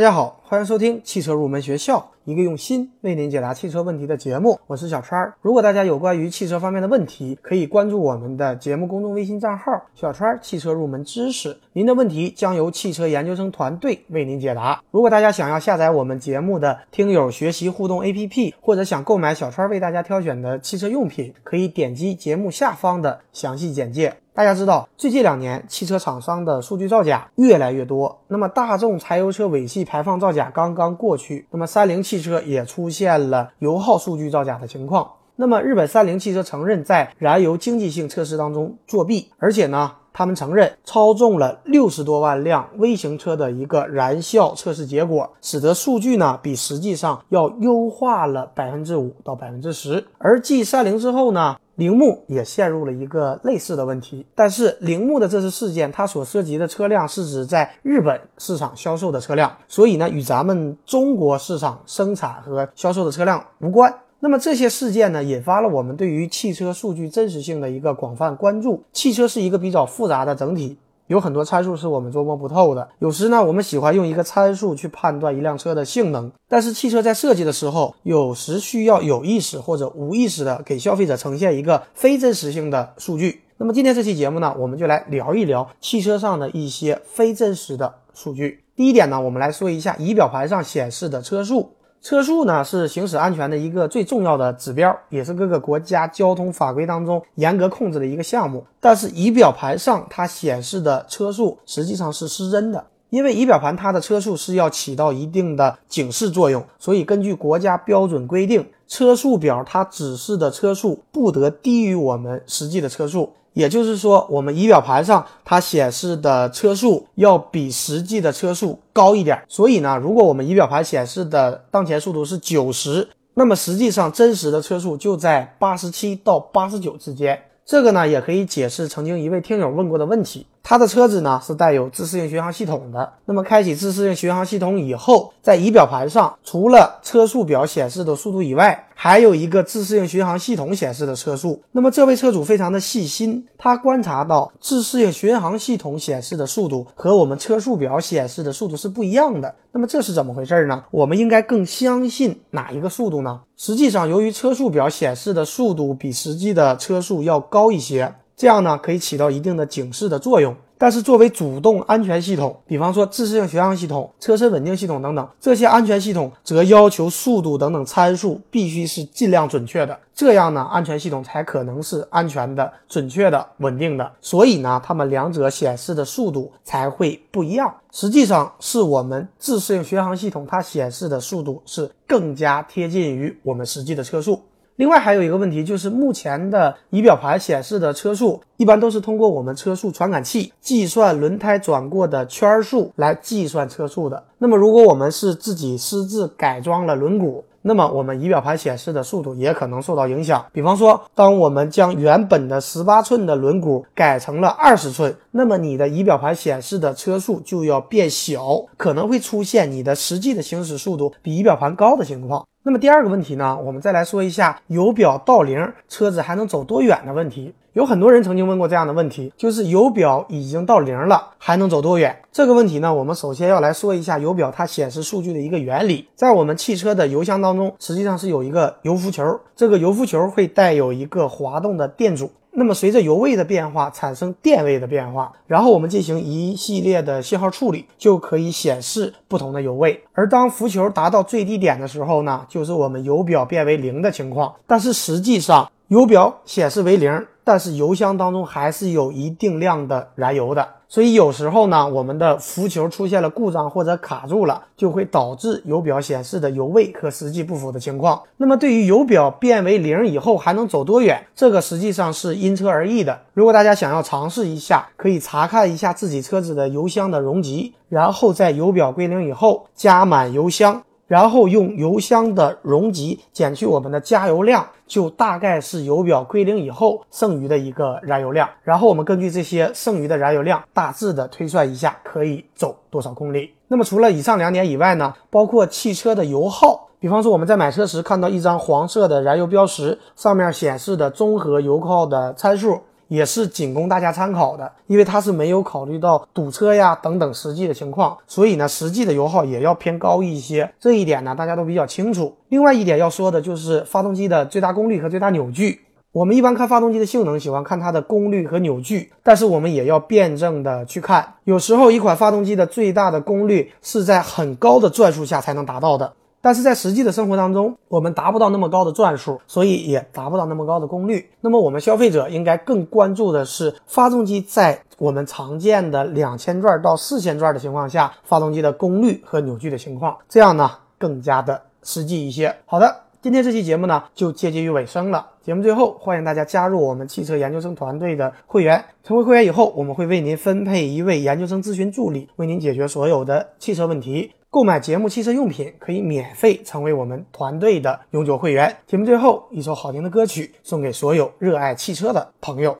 大家好，欢迎收听汽车入门学校，一个用心为您解答汽车问题的节目。我是小川儿。如果大家有关于汽车方面的问题，可以关注我们的节目公众微信账号“小川儿汽车入门知识”。您的问题将由汽车研究生团队为您解答。如果大家想要下载我们节目的听友学习互动 APP，或者想购买小川为大家挑选的汽车用品，可以点击节目下方的详细简介。大家知道，最近两年汽车厂商的数据造假越来越多。那么，大众柴油车尾气排放造假刚刚过去，那么三菱汽车也出现了油耗数据造假的情况。那么，日本三菱汽车承认在燃油经济性测试当中作弊，而且呢，他们承认操纵了六十多万辆微型车的一个燃效测试结果，使得数据呢比实际上要优化了百分之五到百分之十。而继三菱之后呢？铃木也陷入了一个类似的问题，但是铃木的这次事件，它所涉及的车辆是指在日本市场销售的车辆，所以呢，与咱们中国市场生产和销售的车辆无关。那么这些事件呢，引发了我们对于汽车数据真实性的一个广泛关注。汽车是一个比较复杂的整体。有很多参数是我们琢磨不透的。有时呢，我们喜欢用一个参数去判断一辆车的性能，但是汽车在设计的时候，有时需要有意识或者无意识的给消费者呈现一个非真实性的数据。那么今天这期节目呢，我们就来聊一聊汽车上的一些非真实的数据。第一点呢，我们来说一下仪表盘上显示的车速。车速呢是行驶安全的一个最重要的指标，也是各个国家交通法规当中严格控制的一个项目。但是仪表盘上它显示的车速实际上是失真的，因为仪表盘它的车速是要起到一定的警示作用，所以根据国家标准规定，车速表它指示的车速不得低于我们实际的车速。也就是说，我们仪表盘上它显示的车速要比实际的车速高一点。所以呢，如果我们仪表盘显示的当前速度是九十，那么实际上真实的车速就在八十七到八十九之间。这个呢，也可以解释曾经一位听友问过的问题。他的车子呢是带有自适应巡航系统的。那么开启自适应巡航系统以后，在仪表盘上，除了车速表显示的速度以外，还有一个自适应巡航系统显示的车速。那么这位车主非常的细心，他观察到自适应巡航系统显示的速度和我们车速表显示的速度是不一样的。那么这是怎么回事呢？我们应该更相信哪一个速度呢？实际上，由于车速表显示的速度比实际的车速要高一些。这样呢，可以起到一定的警示的作用。但是作为主动安全系统，比方说自适应巡航系统、车身稳定系统等等这些安全系统，则要求速度等等参数必须是尽量准确的，这样呢，安全系统才可能是安全的、准确的、稳定的。所以呢，它们两者显示的速度才会不一样。实际上是我们自适应巡航系统它显示的速度是更加贴近于我们实际的车速。另外还有一个问题，就是目前的仪表盘显示的车速，一般都是通过我们车速传感器计算轮胎转过的圈数来计算车速的。那么如果我们是自己私自改装了轮毂，那么我们仪表盘显示的速度也可能受到影响。比方说，当我们将原本的十八寸的轮毂改成了二十寸，那么你的仪表盘显示的车速就要变小，可能会出现你的实际的行驶速度比仪表盘高的情况。那么第二个问题呢，我们再来说一下油表到零，车子还能走多远的问题。有很多人曾经问过这样的问题，就是油表已经到零了，还能走多远？这个问题呢，我们首先要来说一下油表它显示数据的一个原理。在我们汽车的油箱当中，实际上是有一个油浮球，这个油浮球会带有一个滑动的电阻。那么随着油位的变化，产生电位的变化，然后我们进行一系列的信号处理，就可以显示不同的油位。而当浮球达到最低点的时候呢，就是我们油表变为零的情况。但是实际上，油表显示为零，但是油箱当中还是有一定量的燃油的。所以有时候呢，我们的浮球出现了故障或者卡住了，就会导致油表显示的油位和实际不符的情况。那么对于油表变为零以后还能走多远，这个实际上是因车而异的。如果大家想要尝试一下，可以查看一下自己车子的油箱的容积，然后在油表归零以后加满油箱。然后用油箱的容积减去我们的加油量，就大概是油表归零以后剩余的一个燃油量。然后我们根据这些剩余的燃油量，大致的推算一下可以走多少公里。那么除了以上两点以外呢，包括汽车的油耗，比方说我们在买车时看到一张黄色的燃油标识，上面显示的综合油耗的参数。也是仅供大家参考的，因为它是没有考虑到堵车呀等等实际的情况，所以呢，实际的油耗也要偏高一些。这一点呢，大家都比较清楚。另外一点要说的就是发动机的最大功率和最大扭矩。我们一般看发动机的性能，喜欢看它的功率和扭矩，但是我们也要辩证的去看。有时候一款发动机的最大的功率是在很高的转速下才能达到的，但是在实际的生活当中，我们达不到那么高的转速，所以也达不到那么高的功率。那么我们消费者应该更关注的是发动机在我们常见的两千转到四千转的情况下，发动机的功率和扭矩的情况，这样呢更加的实际一些。好的。今天这期节目呢，就接近于尾声了。节目最后，欢迎大家加入我们汽车研究生团队的会员。成为会员以后，我们会为您分配一位研究生咨询助理，为您解决所有的汽车问题。购买节目汽车用品可以免费成为我们团队的永久会员。节目最后一首好听的歌曲，送给所有热爱汽车的朋友。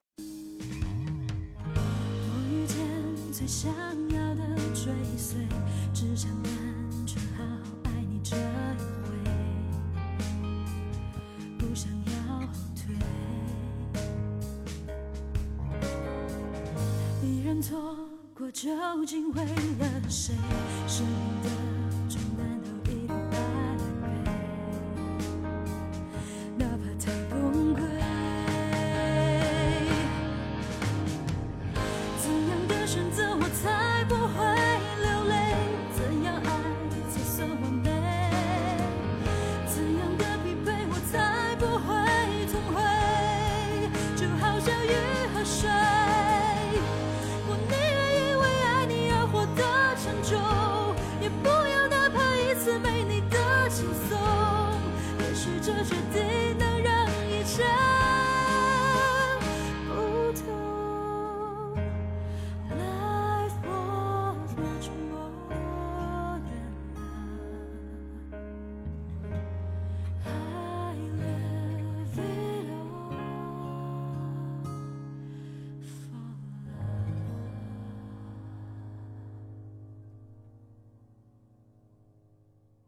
错我究竟为了谁？生命的